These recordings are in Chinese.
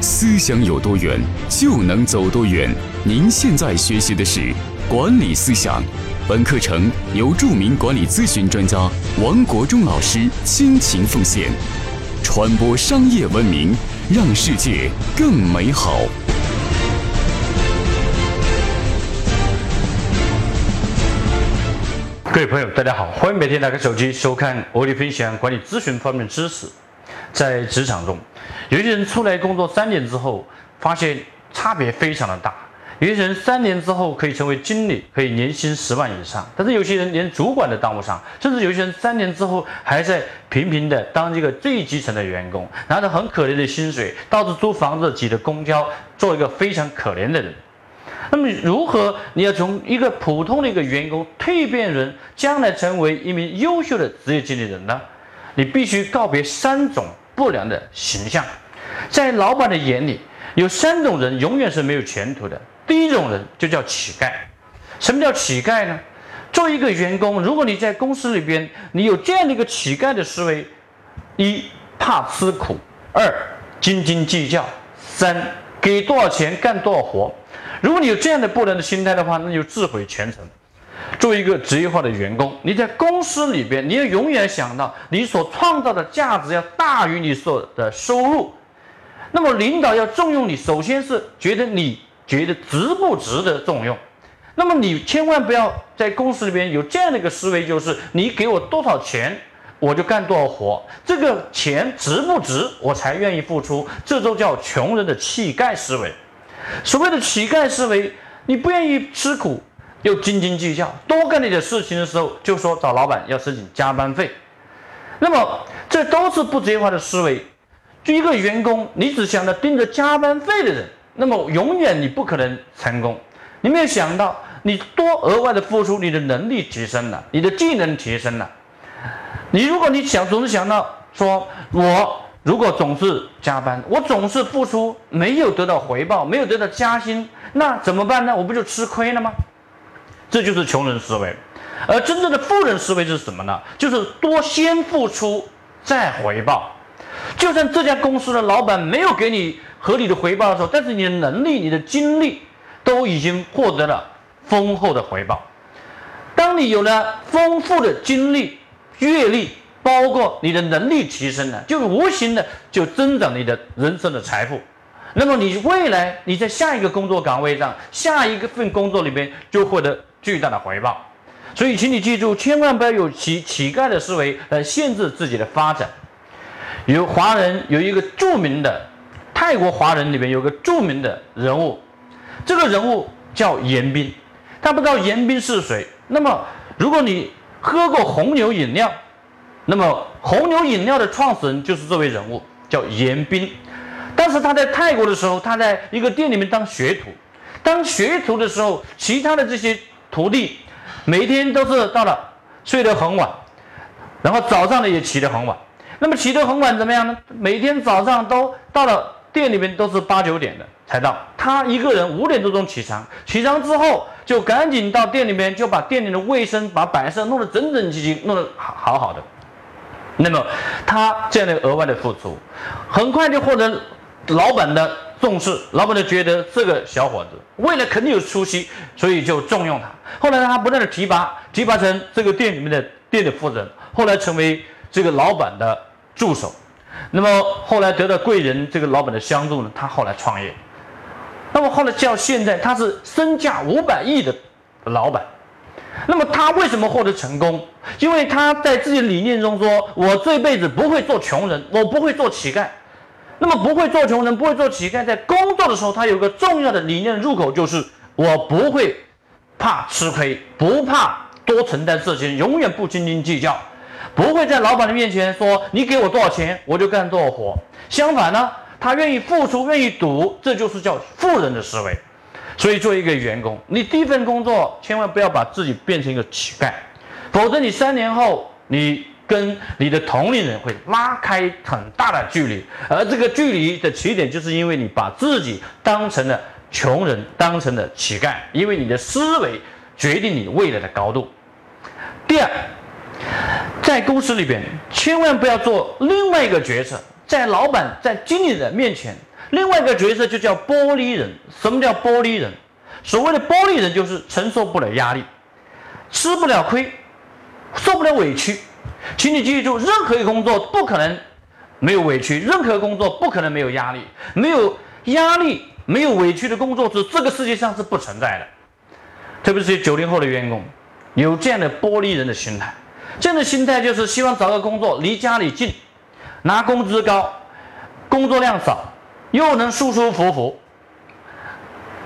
思想有多远，就能走多远。您现在学习的是管理思想，本课程由著名管理咨询专家王国忠老师倾情奉献，传播商业文明，让世界更美好。各位朋友，大家好，欢迎每天打开手机收看我的分享管理咨询方面知识。在职场中，有些人出来工作三年之后，发现差别非常的大。有些人三年之后可以成为经理，可以年薪十万以上，但是有些人连主管都当不上，甚至有些人三年之后还在平平的当这个最基层的员工，拿着很可怜的薪水，到处租房子、挤着公交，做一个非常可怜的人。那么，如何你要从一个普通的一个员工蜕变人，将来成为一名优秀的职业经理人呢？你必须告别三种不良的形象。在老板的眼里，有三种人永远是没有前途的。第一种人就叫乞丐。什么叫乞丐呢？作为一个员工，如果你在公司里边，你有这样的一个乞丐的思维：一怕吃苦，二斤斤计较，三给多少钱干多少活。如果你有这样的不良的心态的话，那就自毁前程。作为一个职业化的员工，你在公司里边，你要永远想到你所创造的价值要大于你所的收入。那么领导要重用你，首先是觉得你觉得值不值得重用。那么你千万不要在公司里边有这样的一个思维，就是你给我多少钱，我就干多少活，这个钱值不值，我才愿意付出。这都叫穷人的乞丐思维。所谓的乞丐思维，你不愿意吃苦，又斤斤计较，多干点事情的时候就说找老板要申请加班费，那么这都是不职业化的思维。就一个员工，你只想着盯着加班费的人，那么永远你不可能成功。你没有想到，你多额外的付出，你的能力提升了，你的技能提升了。你如果你想总是想到说我。如果总是加班，我总是付出，没有得到回报，没有得到加薪，那怎么办呢？我不就吃亏了吗？这就是穷人思维，而真正的富人思维是什么呢？就是多先付出再回报。就算这家公司的老板没有给你合理的回报的时候，但是你的能力、你的精力都已经获得了丰厚的回报。当你有了丰富的经历、阅历。包括你的能力提升了，就无形的就增长你的人生的财富。那么你未来你在下一个工作岗位上，下一个份工作里面就获得巨大的回报。所以，请你记住，千万不要有乞乞丐的思维来限制自己的发展。有华人有一个著名的泰国华人里面有个著名的人物，这个人物叫严彬。他不知道严彬是谁。那么，如果你喝过红牛饮料，那么，红牛饮料的创始人就是这位人物，叫严彬。但是他在泰国的时候，他在一个店里面当学徒。当学徒的时候，其他的这些徒弟每天都是到了睡得很晚，然后早上呢也起得很晚。那么起得很晚怎么样呢？每天早上都到了店里面都是八九点的才到。他一个人五点多钟起床，起床之后就赶紧到店里面，就把店里的卫生、把摆设弄得整整齐齐，弄得好好好的。那么他这样的额外的付出，很快就获得老板的重视，老板就觉得这个小伙子未来肯定有出息，所以就重用他。后来他不断的提拔，提拔成这个店里面的店的负责人，后来成为这个老板的助手。那么后来得到贵人这个老板的相助呢，他后来创业。那么后来叫现在他是身价五百亿的老板。那么他为什么获得成功？因为他在自己的理念中说：“我这辈子不会做穷人，我不会做乞丐。”那么不会做穷人，不会做乞丐，在工作的时候，他有个重要的理念入口，就是我不会怕吃亏，不怕多承担事情，永远不斤斤计较，不会在老板的面前说你给我多少钱我就干多少活。相反呢，他愿意付出，愿意赌，这就是叫富人的思维。所以，作为一个员工，你第一份工作千万不要把自己变成一个乞丐，否则你三年后，你跟你的同龄人会拉开很大的距离，而这个距离的起点，就是因为你把自己当成了穷人，当成了乞丐，因为你的思维决定你未来的高度。第二，在公司里边，千万不要做另外一个角色，在老板、在经理人面前。另外一个角色就叫玻璃人。什么叫玻璃人？所谓的玻璃人就是承受不了压力，吃不了亏，受不了委屈。请你记住，任何一个工作不可能没有委屈，任何工作不可能没有压力，没有压力、没有委屈的工作是这个世界上是不存在的。特别是九零后的员工，有这样的玻璃人的心态，这样的心态就是希望找个工作离家里近，拿工资高，工作量少，又能舒舒服服。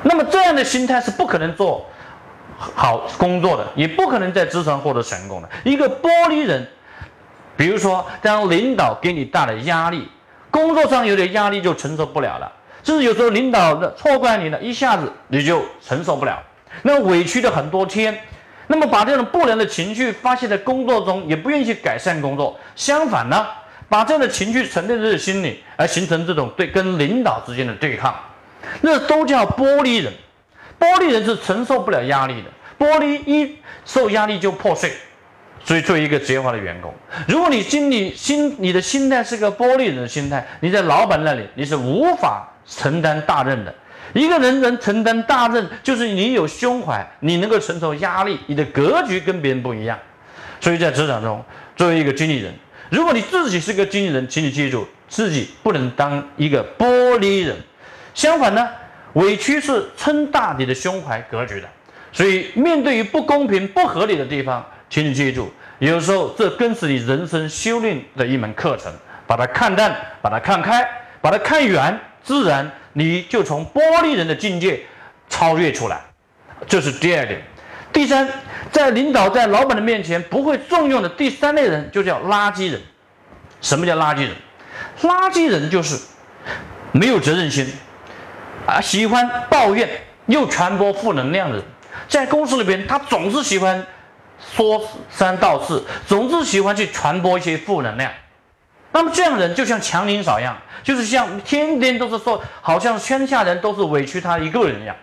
那么这样的心态是不可能做好工作的，也不可能在职场获得成功的。一个玻璃人。比如说，当领导给你大的压力，工作上有点压力就承受不了了，甚至有时候领导的错怪你了，一下子你就承受不了，那委屈了很多天，那么把这种不良的情绪发泄在工作中，也不愿意去改善工作，相反呢，把这样的情绪沉淀在心里，而形成这种对跟领导之间的对抗，那都叫玻璃人。玻璃人是承受不了压力的，玻璃一受压力就破碎。所以，做一个职业化的员工，如果你心里心你的心态是个玻璃人的心态，你在老板那里你是无法承担大任的。一个人能承担大任，就是你有胸怀，你能够承受压力，你的格局跟别人不一样。所以在职场中，作为一个经理人，如果你自己是个经理人，请你记住，自己不能当一个玻璃人。相反呢，委屈是撑大你的胸怀格局的。所以，面对于不公平、不合理的地方。请你记住，有时候这更是你人生修炼的一门课程。把它看淡，把它看开，把它看远，自然你就从玻璃人的境界超越出来。这是第二点。第三，在领导在老板的面前不会重用的第三类人，就叫垃圾人。什么叫垃圾人？垃圾人就是没有责任心，啊，喜欢抱怨又传播负能量的人。在公司里边，他总是喜欢。说三道四，总是喜欢去传播一些负能量。那么这样人就像强林嫂一样，就是像天天都是说，好像天下人都是委屈他一个人一样，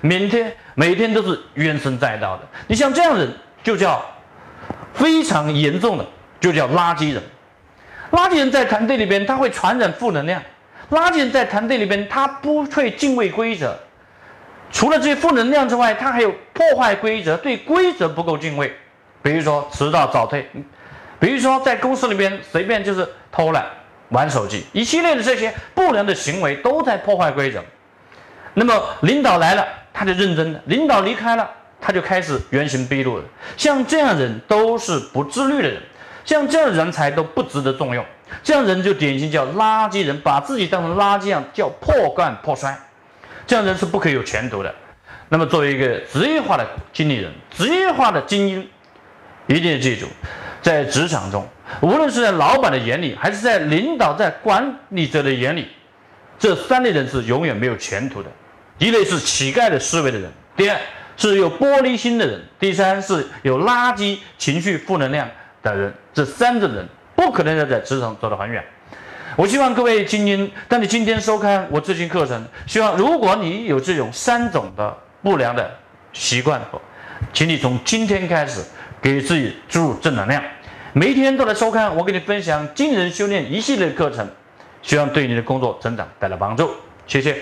每天每天都是怨声载道的。你像这样人，就叫非常严重的，就叫垃圾人。垃圾人在团队里边，他会传染负能量。垃圾人在团队里边，他不会敬畏规则。除了这些负能量之外，他还有破坏规则，对规则不够敬畏。比如说迟到早退，比如说在公司里边随便就是偷懒、玩手机，一系列的这些不良的行为都在破坏规则。那么领导来了，他就认真的；领导离开了，他就开始原形毕露了。像这样人都是不自律的人，像这样的人才都不值得重用。这样人就典型叫垃圾人，把自己当成垃圾一样，叫破罐破摔。这样人是不可以有前途的。那么，作为一个职业化的经理人、职业化的精英，一定要记住，在职场中，无论是在老板的眼里，还是在领导、在管理者的眼里，这三类人是永远没有前途的。一类是乞丐的思维的人，第二是有玻璃心的人，第三是有垃圾情绪、负能量的人。这三种人不可能要在职场走得很远。我希望各位精英，当你今天收看我这期课程，希望如果你有这种三种的不良的习惯，请你从今天开始给自己注入正能量，每一天都来收看我给你分享惊人修炼一系列课程，希望对你的工作成长带来帮助。谢谢。